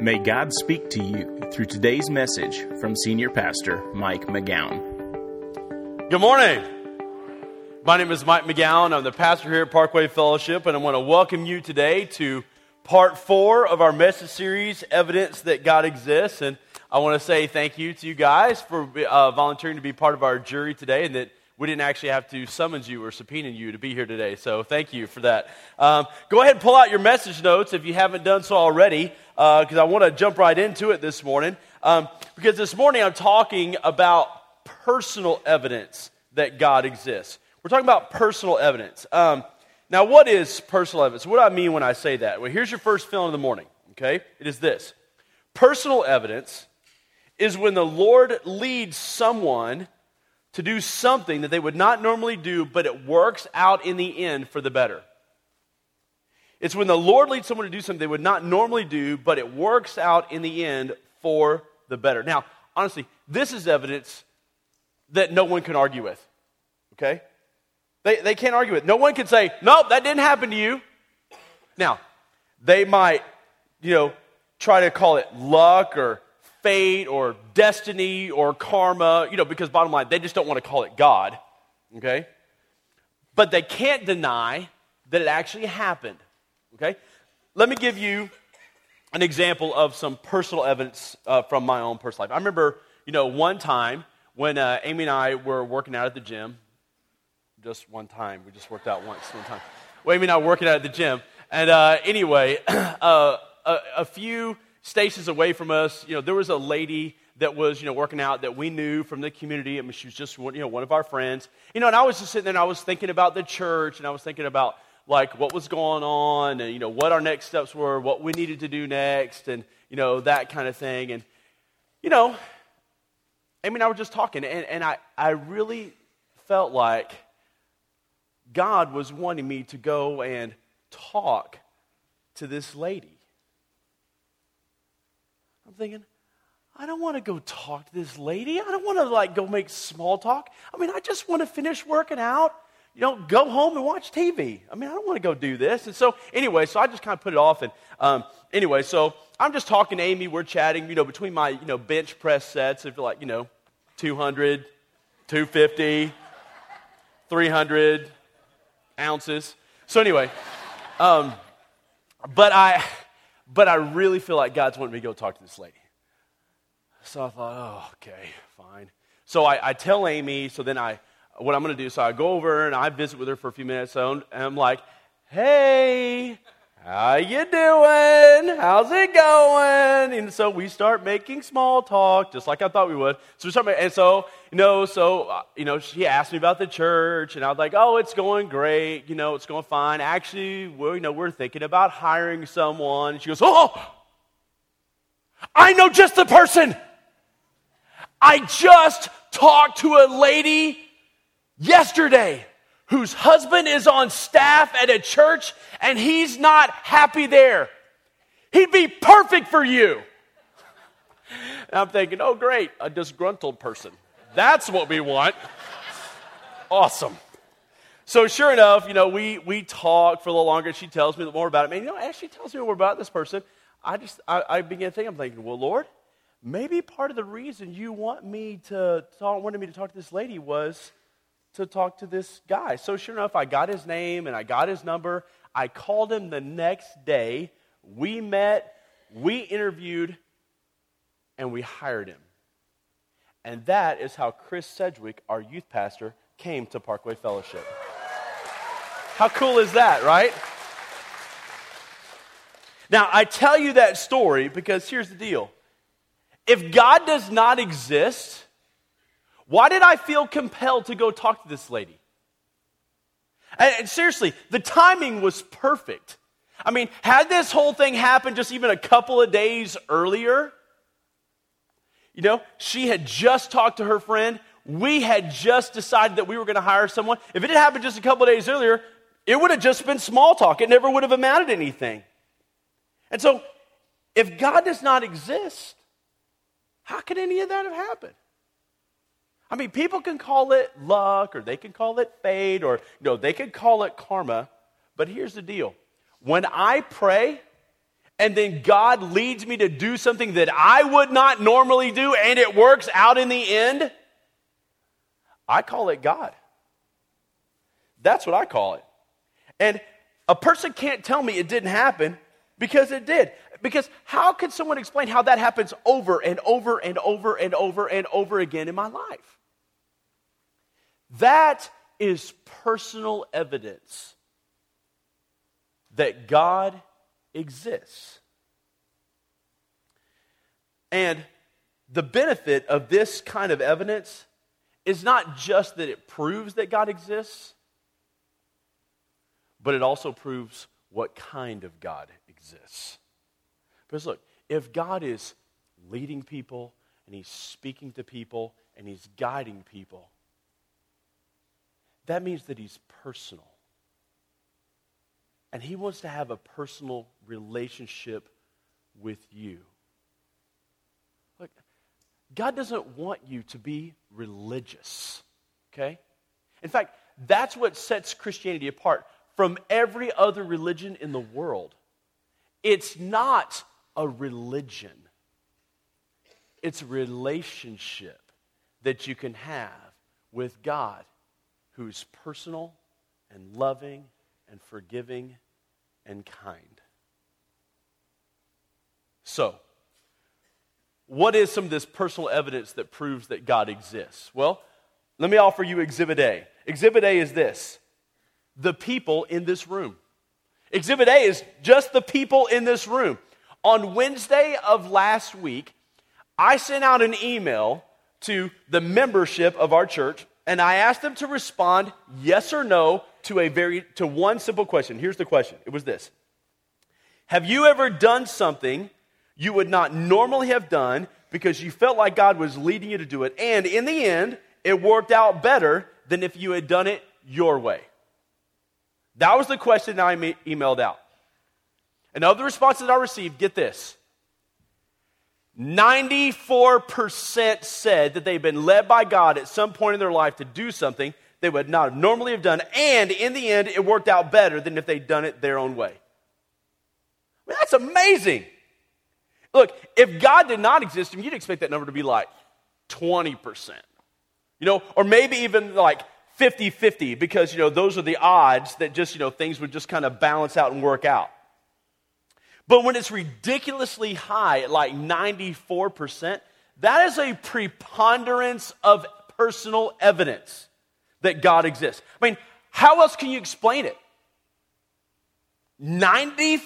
May God speak to you through today's message from Senior Pastor Mike McGowan. Good morning. My name is Mike McGowan. I'm the pastor here at Parkway Fellowship, and I want to welcome you today to part four of our message series, Evidence That God Exists. And I want to say thank you to you guys for uh, volunteering to be part of our jury today and that we didn't actually have to summons you or subpoena you to be here today. So thank you for that. Um, go ahead and pull out your message notes if you haven't done so already, because uh, I want to jump right into it this morning. Um, because this morning I'm talking about personal evidence that God exists. We're talking about personal evidence. Um, now, what is personal evidence? What do I mean when I say that? Well, here's your first fill in the morning, okay? It is this Personal evidence is when the Lord leads someone to do something that they would not normally do, but it works out in the end for the better. It's when the Lord leads someone to do something they would not normally do, but it works out in the end for the better. Now, honestly, this is evidence that no one can argue with. Okay? They, they can't argue with. No one can say, nope, that didn't happen to you. Now, they might, you know, try to call it luck or fate or destiny or karma, you know, because bottom line, they just don't want to call it God, okay? But they can't deny that it actually happened, okay? Let me give you an example of some personal evidence uh, from my own personal life. I remember, you know, one time when uh, Amy and I were working out at the gym, just one time, we just worked out once, one time. Well, Amy and I were working out at the gym, and uh, anyway, uh, a, a few stations away from us, you know, there was a lady that was, you know, working out that we knew from the community. I mean, she was just, one, you know, one of our friends. You know, and I was just sitting there and I was thinking about the church and I was thinking about, like, what was going on and, you know, what our next steps were, what we needed to do next and, you know, that kind of thing. And, you know, Amy and I were just talking and, and I, I really felt like God was wanting me to go and talk to this lady. I'm thinking, I don't want to go talk to this lady. I don't want to like go make small talk. I mean, I just want to finish working out, you know, go home and watch TV. I mean, I don't want to go do this. And so, anyway, so I just kind of put it off. And um, anyway, so I'm just talking to Amy. We're chatting, you know, between my, you know, bench press sets of like, you know, 200, 250, 300 ounces. So, anyway, um, but I but I really feel like God's wanting me to go talk to this lady. So I thought, oh, okay, fine. So I, I tell Amy, so then I, what I'm going to do, so I go over and I visit with her for a few minutes. So, I'm like, hey, how you doing? How's it going? And so we start making small talk, just like I thought we would. So we start, making, and so you know, so uh, you know, she asked me about the church, and I was like, "Oh, it's going great. You know, it's going fine. Actually, we you know, we're thinking about hiring someone." She goes, "Oh, I know just the person. I just talked to a lady yesterday." whose husband is on staff at a church and he's not happy there. He'd be perfect for you. And I'm thinking, oh, great, a disgruntled person. That's what we want. Awesome. So sure enough, you know, we, we talk for a little longer. She tells me more about it. Man, you know, as she tells me more about this person, I just, I, I begin to think, I'm thinking, well, Lord, maybe part of the reason you want me to talk, wanted me to talk to this lady was to talk to this guy. So, sure enough, I got his name and I got his number. I called him the next day. We met, we interviewed, and we hired him. And that is how Chris Sedgwick, our youth pastor, came to Parkway Fellowship. How cool is that, right? Now, I tell you that story because here's the deal. If God does not exist, why did I feel compelled to go talk to this lady? And, and, seriously, the timing was perfect. I mean, had this whole thing happened just even a couple of days earlier, you know, she had just talked to her friend. We had just decided that we were going to hire someone. If it had happened just a couple of days earlier, it would have just been small talk. It never would have amounted to anything. And so, if God does not exist, how could any of that have happened? I mean, people can call it luck or they can call it fate or, you know, they can call it karma. But here's the deal when I pray and then God leads me to do something that I would not normally do and it works out in the end, I call it God. That's what I call it. And a person can't tell me it didn't happen because it did. Because how can someone explain how that happens over and over and over and over and over again in my life? That is personal evidence that God exists. And the benefit of this kind of evidence is not just that it proves that God exists, but it also proves what kind of God exists. Because look, if God is leading people and He's speaking to people and He's guiding people, that means that He's personal. And He wants to have a personal relationship with you. Look, God doesn't want you to be religious, okay? In fact, that's what sets Christianity apart from every other religion in the world. It's not a religion, it's a relationship that you can have with God who's personal and loving and forgiving and kind. So, what is some of this personal evidence that proves that God exists? Well, let me offer you Exhibit A. Exhibit A is this the people in this room. Exhibit A is just the people in this room. On Wednesday of last week, I sent out an email to the membership of our church and I asked them to respond yes or no to a very to one simple question. Here's the question. It was this. Have you ever done something you would not normally have done because you felt like God was leading you to do it and in the end it worked out better than if you had done it your way? That was the question I emailed out. And of the responses I received, get this 94% said that they've been led by God at some point in their life to do something they would not normally have done, and in the end, it worked out better than if they'd done it their own way. I mean, that's amazing. Look, if God did not exist, you'd expect that number to be like 20%. You know, or maybe even like 50 50 because, you know, those are the odds that just, you know, things would just kind of balance out and work out. But when it's ridiculously high like 94%, that is a preponderance of personal evidence that God exists. I mean, how else can you explain it? 94%?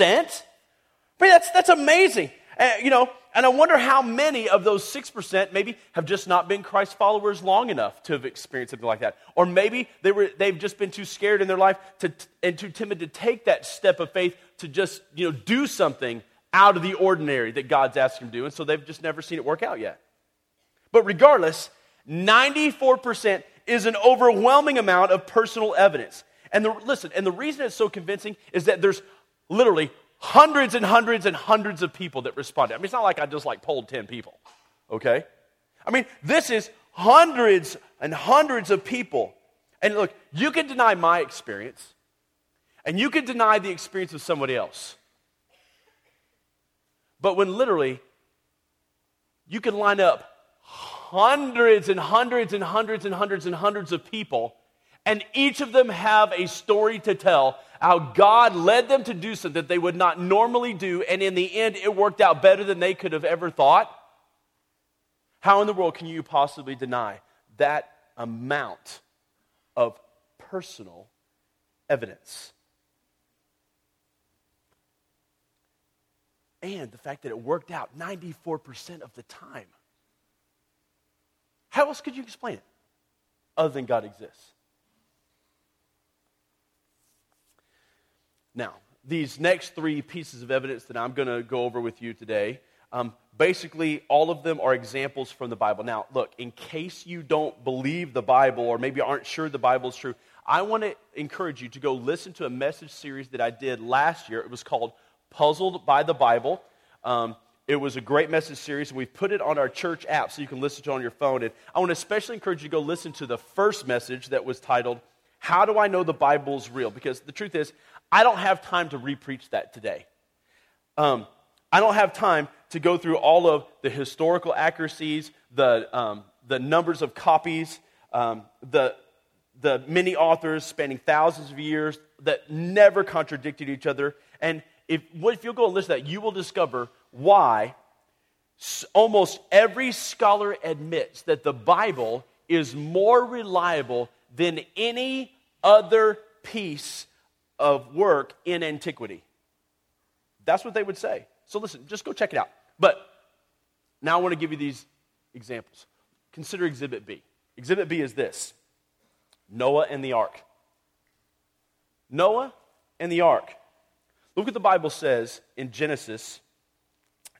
I mean, that's, that's amazing. Uh, you know, and I wonder how many of those 6% maybe have just not been Christ followers long enough to have experienced something like that. Or maybe they were, they've just been too scared in their life to, and too timid to take that step of faith to just you know, do something out of the ordinary that God's asked them to do. And so they've just never seen it work out yet. But regardless, 94% is an overwhelming amount of personal evidence. And the, listen, and the reason it's so convincing is that there's literally hundreds and hundreds and hundreds of people that responded. I mean, it's not like I just like polled 10 people, okay? I mean, this is hundreds and hundreds of people. And look, you can deny my experience, and you can deny the experience of somebody else. But when literally you can line up hundreds and hundreds and hundreds and hundreds and hundreds of people, and each of them have a story to tell how God led them to do something that they would not normally do, and in the end, it worked out better than they could have ever thought. How in the world can you possibly deny that amount of personal evidence? And the fact that it worked out 94% of the time. How else could you explain it other than God exists? Now, these next three pieces of evidence that I'm going to go over with you today, um, basically, all of them are examples from the Bible. Now, look, in case you don't believe the Bible or maybe aren't sure the Bible is true, I want to encourage you to go listen to a message series that I did last year. It was called Puzzled by the Bible. Um, it was a great message series, and we put it on our church app so you can listen to it on your phone. And I want to especially encourage you to go listen to the first message that was titled, How Do I Know the Bible's Real? Because the truth is, I don't have time to repreach that today. Um, I don't have time to go through all of the historical accuracies, the, um, the numbers of copies, um, the, the many authors spanning thousands of years that never contradicted each other. And if, if you'll go and listen to that, you will discover why almost every scholar admits that the Bible is more reliable than any other piece of work in antiquity. That's what they would say. So listen, just go check it out. But now I want to give you these examples. Consider Exhibit B. Exhibit B is this Noah and the ark. Noah and the ark. Look what the Bible says in Genesis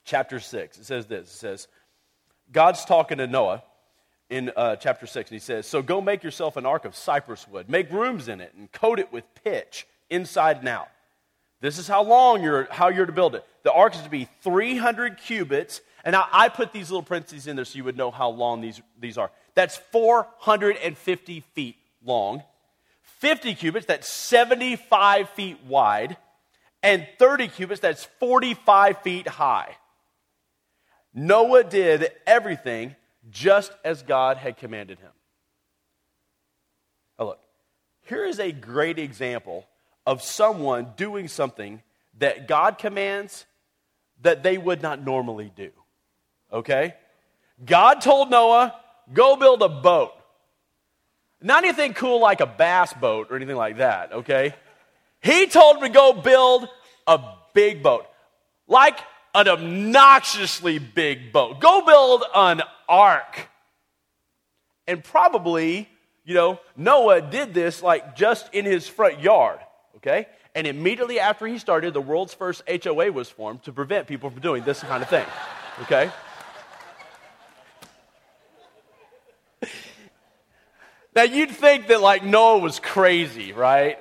chapter 6. It says this It says, God's talking to Noah in uh, chapter 6, and he says, So go make yourself an ark of cypress wood, make rooms in it, and coat it with pitch inside and out. This is how long you're, how you're to build it. The ark is to be 300 cubits. And I put these little parentheses in there so you would know how long these, these are. That's 450 feet long. 50 cubits, that's 75 feet wide. And 30 cubits, that's 45 feet high. Noah did everything just as God had commanded him. Now, look, here is a great example of someone doing something that God commands that they would not normally do. Okay? God told Noah, go build a boat. Not anything cool like a bass boat or anything like that, okay? He told him to go build a big boat, like an obnoxiously big boat. Go build an ark. And probably, you know, Noah did this like just in his front yard okay? And immediately after he started, the world's first HOA was formed to prevent people from doing this kind of thing, okay? now, you'd think that, like, Noah was crazy, right?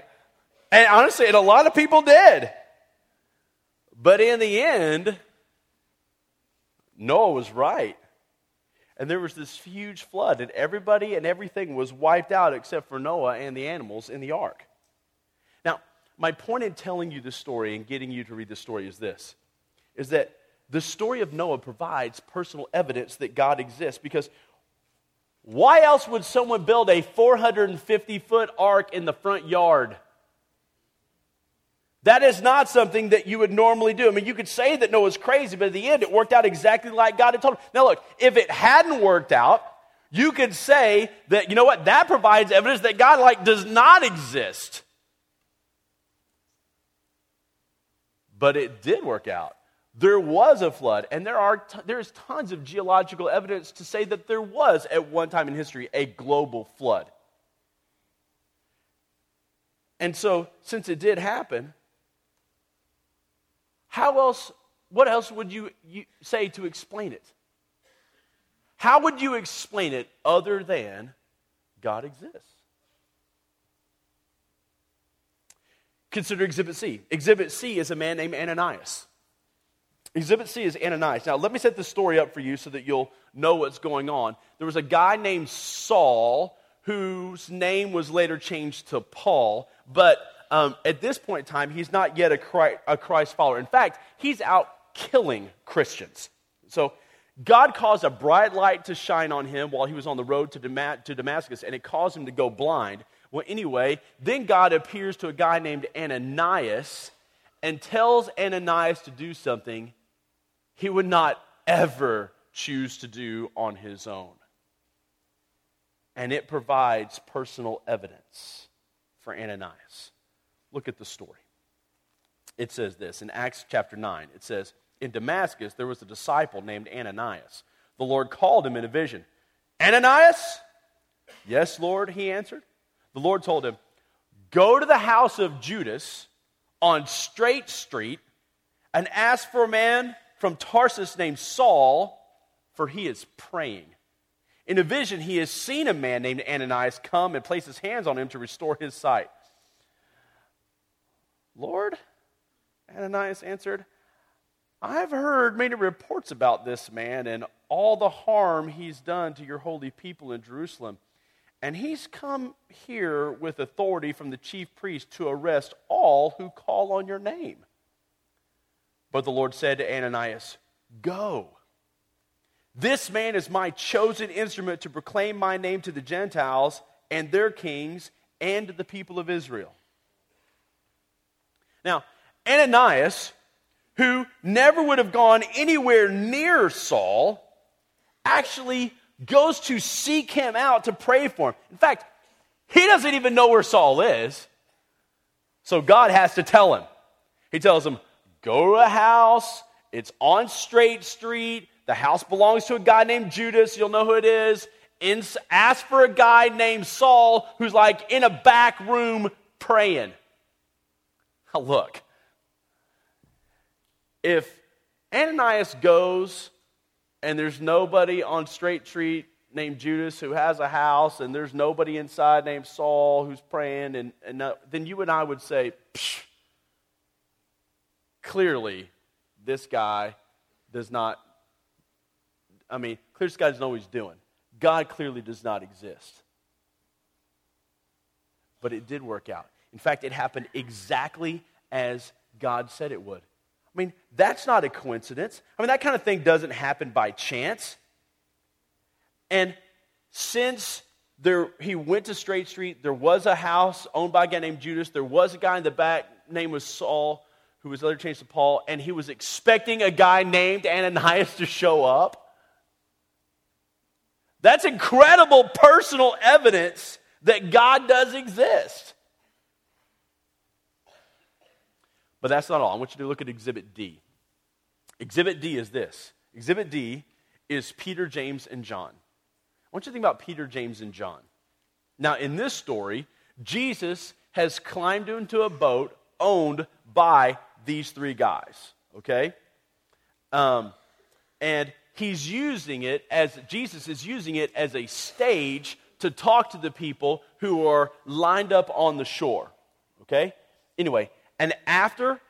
And honestly, and a lot of people did. But in the end, Noah was right. And there was this huge flood, and everybody and everything was wiped out except for Noah and the animals in the ark Now, my point in telling you this story and getting you to read this story is this is that the story of Noah provides personal evidence that God exists because why else would someone build a 450 foot ark in the front yard? That is not something that you would normally do. I mean, you could say that Noah's crazy, but at the end, it worked out exactly like God had told him. Now, look, if it hadn't worked out, you could say that, you know what, that provides evidence that God, like, does not exist. But it did work out. There was a flood, and there are t- there's tons of geological evidence to say that there was at one time in history a global flood. And so, since it did happen, how else, what else would you, you say to explain it? How would you explain it other than God exists? Consider Exhibit C. Exhibit C is a man named Ananias. Exhibit C is Ananias. Now, let me set this story up for you so that you'll know what's going on. There was a guy named Saul whose name was later changed to Paul, but um, at this point in time, he's not yet a Christ, a Christ follower. In fact, he's out killing Christians. So, God caused a bright light to shine on him while he was on the road to, Damascus, and it caused him to go blind. Well, anyway, then God appears to a guy named Ananias and tells Ananias to do something he would not ever choose to do on his own. And it provides personal evidence for Ananias. Look at the story. It says this in Acts chapter 9. It says, In Damascus, there was a disciple named Ananias. The Lord called him in a vision. Ananias? Yes, Lord, he answered the Lord told him, Go to the house of Judas on Straight Street and ask for a man from Tarsus named Saul, for he is praying. In a vision, he has seen a man named Ananias come and place his hands on him to restore his sight. Lord, Ananias answered, I've heard many reports about this man and all the harm he's done to your holy people in Jerusalem. And he's come here with authority from the chief priest to arrest all who call on your name. But the Lord said to Ananias, Go. This man is my chosen instrument to proclaim my name to the Gentiles and their kings and to the people of Israel. Now, Ananias, who never would have gone anywhere near Saul, actually goes to seek him out to pray for him. In fact, he doesn't even know where Saul is. So God has to tell him. He tells him, Go to a house, it's on Straight Street. The house belongs to a guy named Judas. You'll know who it is. Ask for a guy named Saul who's like in a back room praying. Now, look, if Ananias goes and there's nobody on Straight Street named Judas who has a house, and there's nobody inside named Saul who's praying, and, and uh, then you and I would say, clearly, this guy does not, I mean, clearly this guy doesn't know what he's doing. God clearly does not exist. But it did work out. In fact, it happened exactly as God said it would. I mean, that's not a coincidence. I mean, that kind of thing doesn't happen by chance. And since there, he went to Straight Street, there was a house owned by a guy named Judas, there was a guy in the back, name was Saul, who was later changed to Paul, and he was expecting a guy named Ananias to show up. That's incredible personal evidence that God does exist. But that's not all. I want you to look at Exhibit D. Exhibit D is this Exhibit D is Peter, James, and John. I want you to think about Peter, James, and John. Now, in this story, Jesus has climbed into a boat owned by these three guys, okay? Um, and he's using it as, Jesus is using it as a stage to talk to the people who are lined up on the shore, okay? Anyway, and after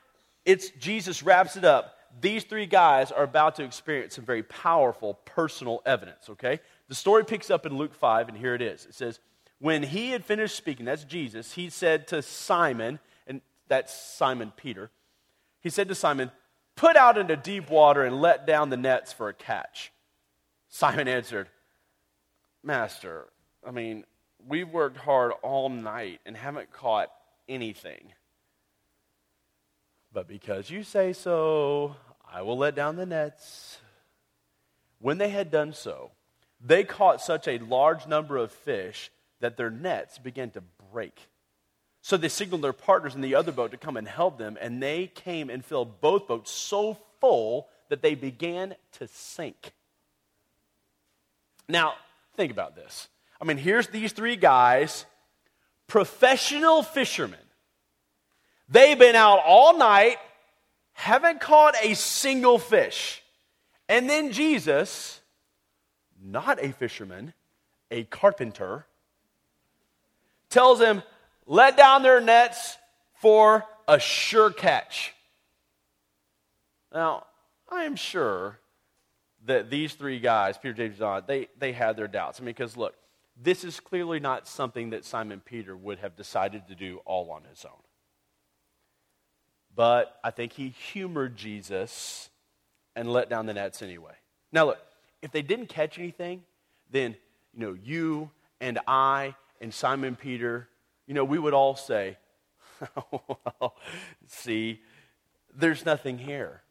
it's Jesus wraps it up, these three guys are about to experience some very powerful personal evidence, okay? The story picks up in Luke 5, and here it is. It says, When he had finished speaking, that's Jesus, he said to Simon, and that's Simon Peter, he said to Simon, Put out into deep water and let down the nets for a catch. Simon answered, Master, I mean, we've worked hard all night and haven't caught anything. But because you say so, I will let down the nets. When they had done so, they caught such a large number of fish that their nets began to break. So they signaled their partners in the other boat to come and help them, and they came and filled both boats so full that they began to sink. Now, think about this. I mean, here's these three guys, professional fishermen. They've been out all night, haven't caught a single fish. And then Jesus not a fisherman, a carpenter, tells them, let down their nets for a sure catch. Now, I am sure that these three guys, Peter, James, John, they, they had their doubts. I mean, because look, this is clearly not something that Simon Peter would have decided to do all on his own. But I think he humored Jesus and let down the nets anyway. Now, look, if they didn't catch anything, then, you know, you and I and Simon Peter, you know, we would all say, well, see, there's nothing here.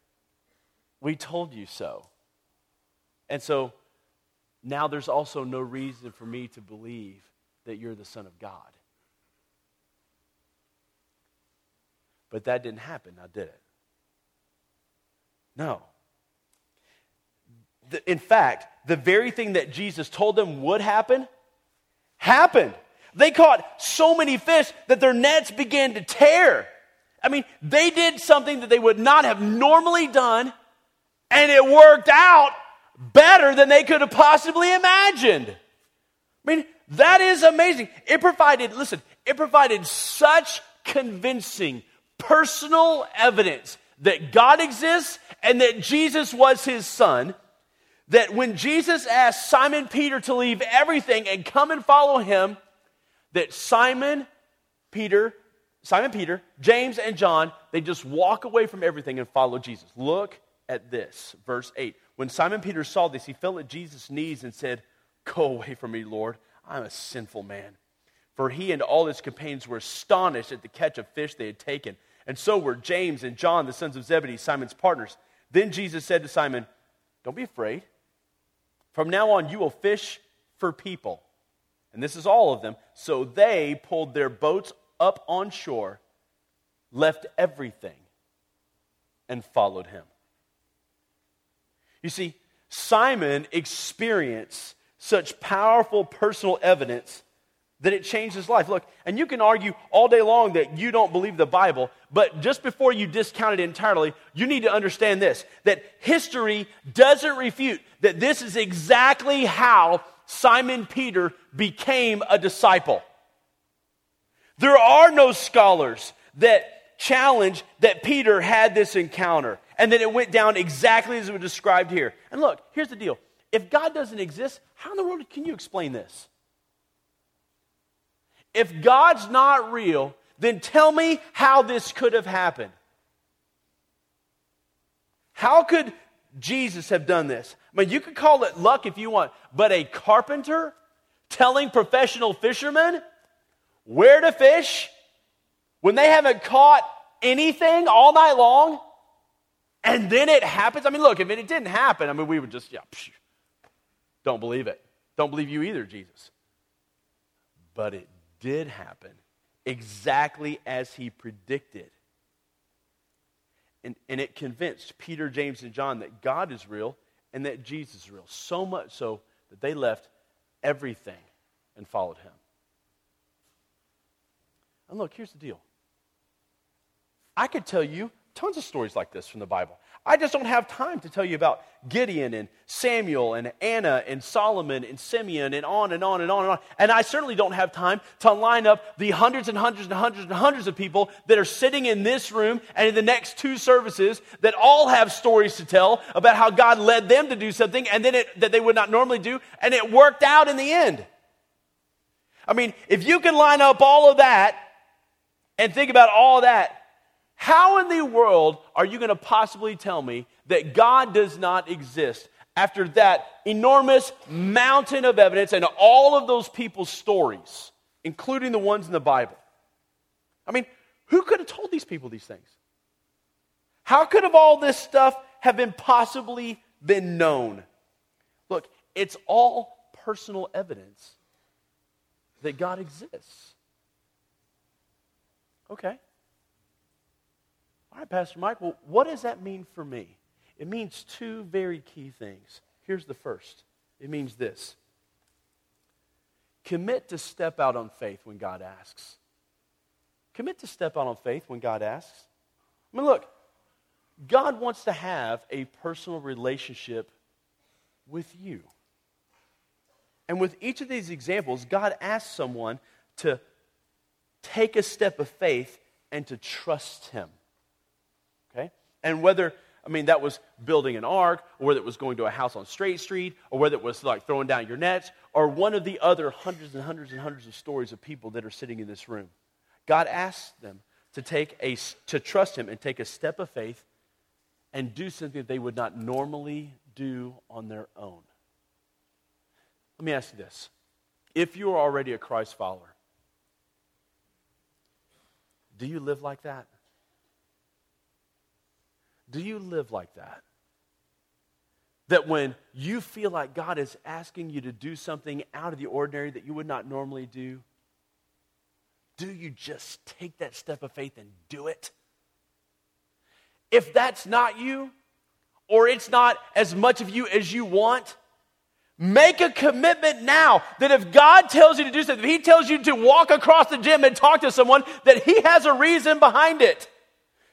We told you so. And so now there's also no reason for me to believe that you're the Son of God. But that didn't happen, now did it? No the, in fact, the very thing that Jesus told them would happen happened. They caught so many fish that their nets began to tear. I mean, they did something that they would not have normally done, and it worked out better than they could have possibly imagined. I mean, that is amazing. It provided, listen, it provided such convincing personal evidence that God exists and that Jesus was his son that when Jesus asked Simon Peter to leave everything and come and follow him, that Simon Peter Simon Peter, James, and John, they just walk away from everything and follow Jesus. Look at this, verse 8. When Simon Peter saw this, he fell at Jesus' knees and said, Go away from me, Lord. I'm a sinful man. For he and all his companions were astonished at the catch of fish they had taken. And so were James and John, the sons of Zebedee, Simon's partners. Then Jesus said to Simon, Don't be afraid. From now on, you will fish for people. And this is all of them. So they pulled their boats up on shore, left everything, and followed him. You see, Simon experienced such powerful personal evidence that it changed his life. Look, and you can argue all day long that you don't believe the Bible, but just before you discount it entirely, you need to understand this that history doesn't refute that this is exactly how Simon Peter became a disciple. There are no scholars that challenge that Peter had this encounter and that it went down exactly as it was described here. And look, here's the deal if God doesn't exist, how in the world can you explain this? If God's not real, then tell me how this could have happened. How could Jesus have done this? I mean, you could call it luck if you want, but a carpenter telling professional fishermen where to fish when they haven't caught anything all night long, and then it happens. I mean, look, if it didn't happen, I mean, we would just, yeah, psh, don't believe it. Don't believe you either, Jesus. But it did happen exactly as he predicted. And, and it convinced Peter, James, and John that God is real and that Jesus is real. So much so that they left everything and followed him. And look, here's the deal I could tell you tons of stories like this from the Bible. I just don't have time to tell you about Gideon and Samuel and Anna and Solomon and Simeon and on and on and on and on. And I certainly don't have time to line up the hundreds and hundreds and hundreds and hundreds of people that are sitting in this room and in the next two services that all have stories to tell about how God led them to do something and then it, that they would not normally do, and it worked out in the end. I mean, if you can line up all of that and think about all that, how in the world are you going to possibly tell me that God does not exist after that enormous mountain of evidence and all of those people's stories, including the ones in the Bible? I mean, who could have told these people these things? How could have all this stuff have been possibly been known? Look, it's all personal evidence that God exists. Okay. All right, Pastor Mike, well, what does that mean for me? It means two very key things. Here's the first it means this commit to step out on faith when God asks. Commit to step out on faith when God asks. I mean, look, God wants to have a personal relationship with you. And with each of these examples, God asks someone to take a step of faith and to trust Him. And whether, I mean, that was building an ark, or whether it was going to a house on Straight Street, or whether it was like throwing down your nets, or one of the other hundreds and hundreds and hundreds of stories of people that are sitting in this room. God asked them to take a, to trust Him and take a step of faith and do something that they would not normally do on their own. Let me ask you this. If you are already a Christ follower, do you live like that? Do you live like that? That when you feel like God is asking you to do something out of the ordinary that you would not normally do, do you just take that step of faith and do it? If that's not you, or it's not as much of you as you want, make a commitment now that if God tells you to do something, if He tells you to walk across the gym and talk to someone, that He has a reason behind it.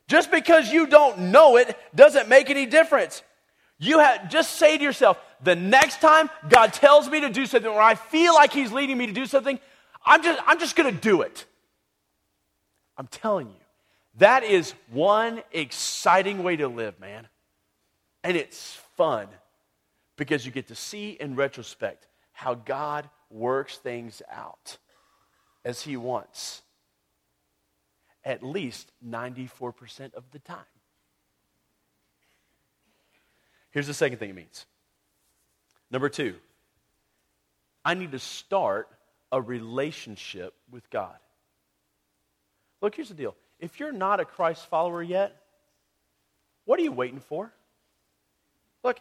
Just because you don't know it doesn't make any difference. You have just say to yourself, the next time God tells me to do something or I feel like he's leading me to do something, I'm just I'm just going to do it. I'm telling you. That is one exciting way to live, man. And it's fun because you get to see in retrospect how God works things out as he wants. At least 94% of the time. Here's the second thing it means. Number two, I need to start a relationship with God. Look, here's the deal. If you're not a Christ follower yet, what are you waiting for? Look,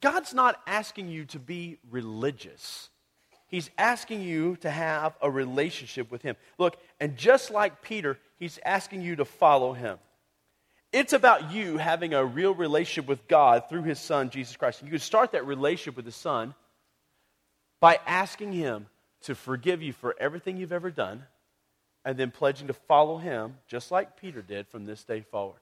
God's not asking you to be religious. He's asking you to have a relationship with Him. Look, and just like Peter, He's asking you to follow Him. It's about you having a real relationship with God through His Son, Jesus Christ. You can start that relationship with the Son by asking Him to forgive you for everything you've ever done and then pledging to follow Him, just like Peter did from this day forward.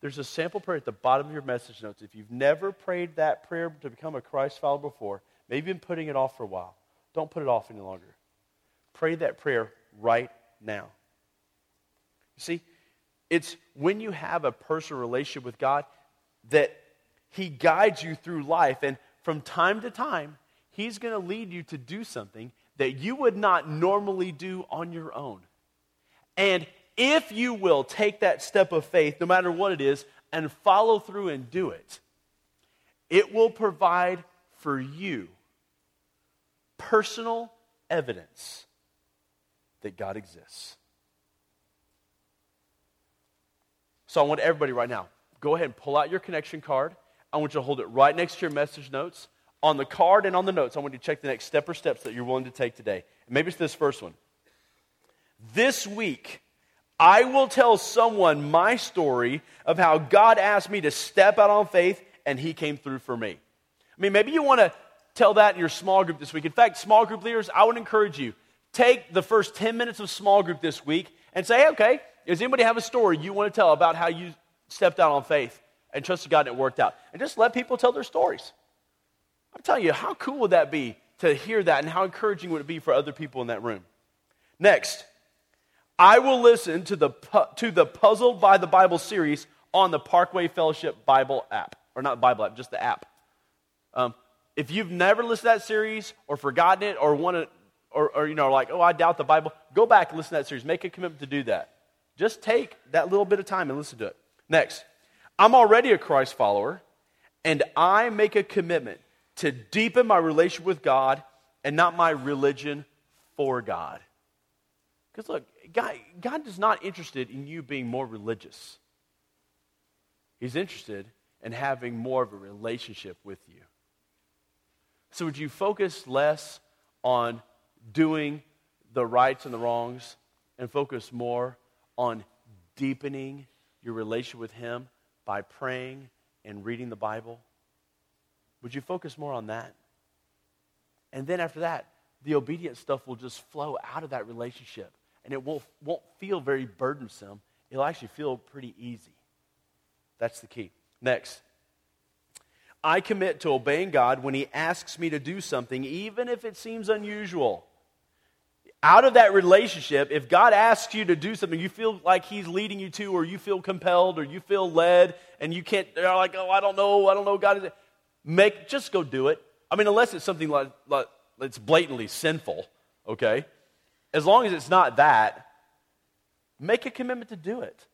There's a sample prayer at the bottom of your message notes. If you've never prayed that prayer to become a Christ follower before, maybe you've been putting it off for a while. Don't put it off any longer. Pray that prayer right now. See, it's when you have a personal relationship with God that He guides you through life. And from time to time, He's going to lead you to do something that you would not normally do on your own. And if you will take that step of faith, no matter what it is, and follow through and do it, it will provide for you personal evidence that God exists. So I want everybody right now, go ahead and pull out your connection card. I want you to hold it right next to your message notes. On the card and on the notes, I want you to check the next step or steps that you're willing to take today. maybe it's this first one. This week, I will tell someone my story of how God asked me to step out on faith and He came through for me. I mean, maybe you want to tell that in your small group this week. In fact, small group leaders, I would encourage you take the first 10 minutes of small group this week and say, okay, does anybody have a story you want to tell about how you stepped out on faith and trusted God and it worked out? And just let people tell their stories. I'm telling you, how cool would that be to hear that and how encouraging would it be for other people in that room? Next, I will listen to the, to the Puzzled by the Bible series on the Parkway Fellowship Bible app. Or not Bible app, just the app. Um, if you've never listened to that series or forgotten it or want to, or, or, you know, like, oh, I doubt the Bible, go back and listen to that series. Make a commitment to do that. Just take that little bit of time and listen to it. Next, I'm already a Christ follower, and I make a commitment to deepen my relationship with God and not my religion for God. Because look, God, God is not interested in you being more religious. He's interested in having more of a relationship with you. So would you focus less on doing the rights and the wrongs and focus more on deepening your relationship with Him by praying and reading the Bible? Would you focus more on that? And then after that, the obedient stuff will just flow out of that relationship. And it won't, won't feel very burdensome. It'll actually feel pretty easy. That's the key. Next, I commit to obeying God when He asks me to do something, even if it seems unusual. Out of that relationship, if God asks you to do something you feel like He's leading you to, or you feel compelled, or you feel led, and you can't, you're like, oh, I don't know, I don't know, God is make just go do it. I mean, unless it's something like, like it's blatantly sinful, okay? As long as it's not that, make a commitment to do it.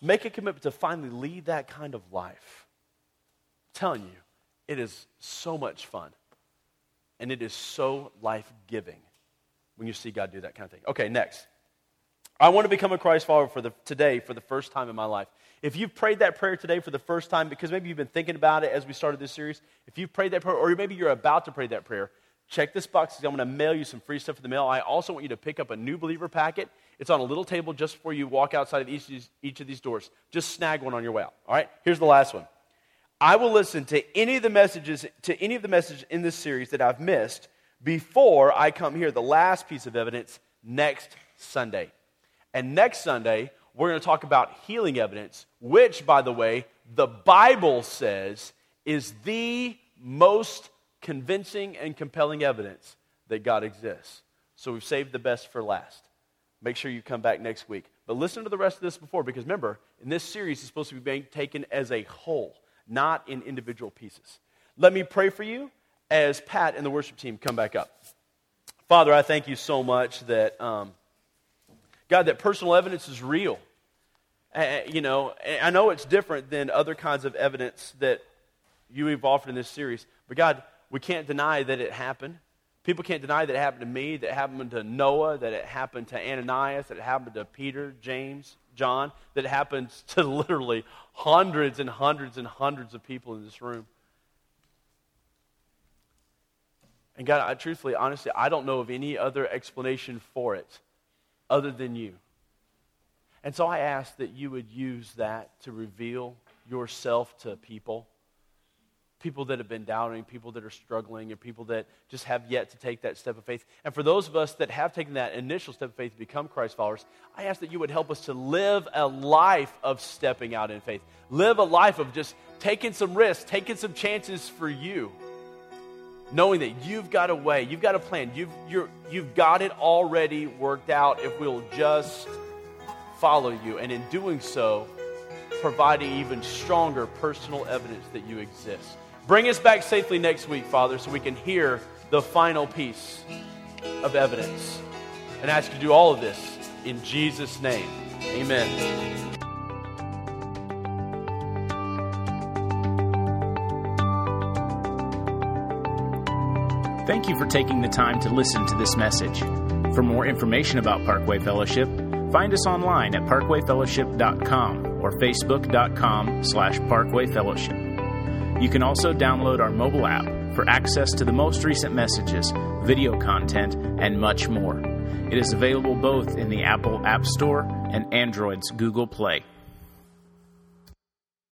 Make a commitment to finally lead that kind of life. I'm telling you, it is so much fun. And it is so life giving when you see God do that kind of thing. Okay, next. I want to become a Christ follower for the, today for the first time in my life. If you've prayed that prayer today for the first time, because maybe you've been thinking about it as we started this series, if you've prayed that prayer, or maybe you're about to pray that prayer, check this box. Because I'm going to mail you some free stuff in the mail. I also want you to pick up a new believer packet. It's on a little table just before you walk outside of each each of these doors. Just snag one on your way out. All right? Here's the last one. I will listen to any of the messages to any of the messages in this series that I've missed before I come here. The last piece of evidence next Sunday. And next Sunday, we're going to talk about healing evidence, which, by the way, the Bible says is the most convincing and compelling evidence that God exists. So we've saved the best for last. Make sure you come back next week. But listen to the rest of this before, because remember, in this series, it's supposed to be being taken as a whole, not in individual pieces. Let me pray for you as Pat and the worship team come back up. Father, I thank you so much that. Um, God, that personal evidence is real. Uh, you know, I know it's different than other kinds of evidence that you have offered in this series, but God, we can't deny that it happened. People can't deny that it happened to me, that it happened to Noah, that it happened to Ananias, that it happened to Peter, James, John, that it happens to literally hundreds and hundreds and hundreds of people in this room. And God, I, truthfully, honestly, I don't know of any other explanation for it other than you. And so I ask that you would use that to reveal yourself to people. People that have been doubting, people that are struggling, and people that just have yet to take that step of faith. And for those of us that have taken that initial step of faith to become Christ followers, I ask that you would help us to live a life of stepping out in faith. Live a life of just taking some risks, taking some chances for you knowing that you've got a way, you've got a plan, you've, you have got it already worked out if we'll just follow you. And in doing so, providing even stronger personal evidence that you exist. Bring us back safely next week, Father, so we can hear the final piece of evidence. And ask you to do all of this in Jesus' name. Amen. Thank you for taking the time to listen to this message. For more information about Parkway Fellowship, find us online at parkwayfellowship.com or facebook.com slash parkwayfellowship. You can also download our mobile app for access to the most recent messages, video content, and much more. It is available both in the Apple App Store and Android's Google Play.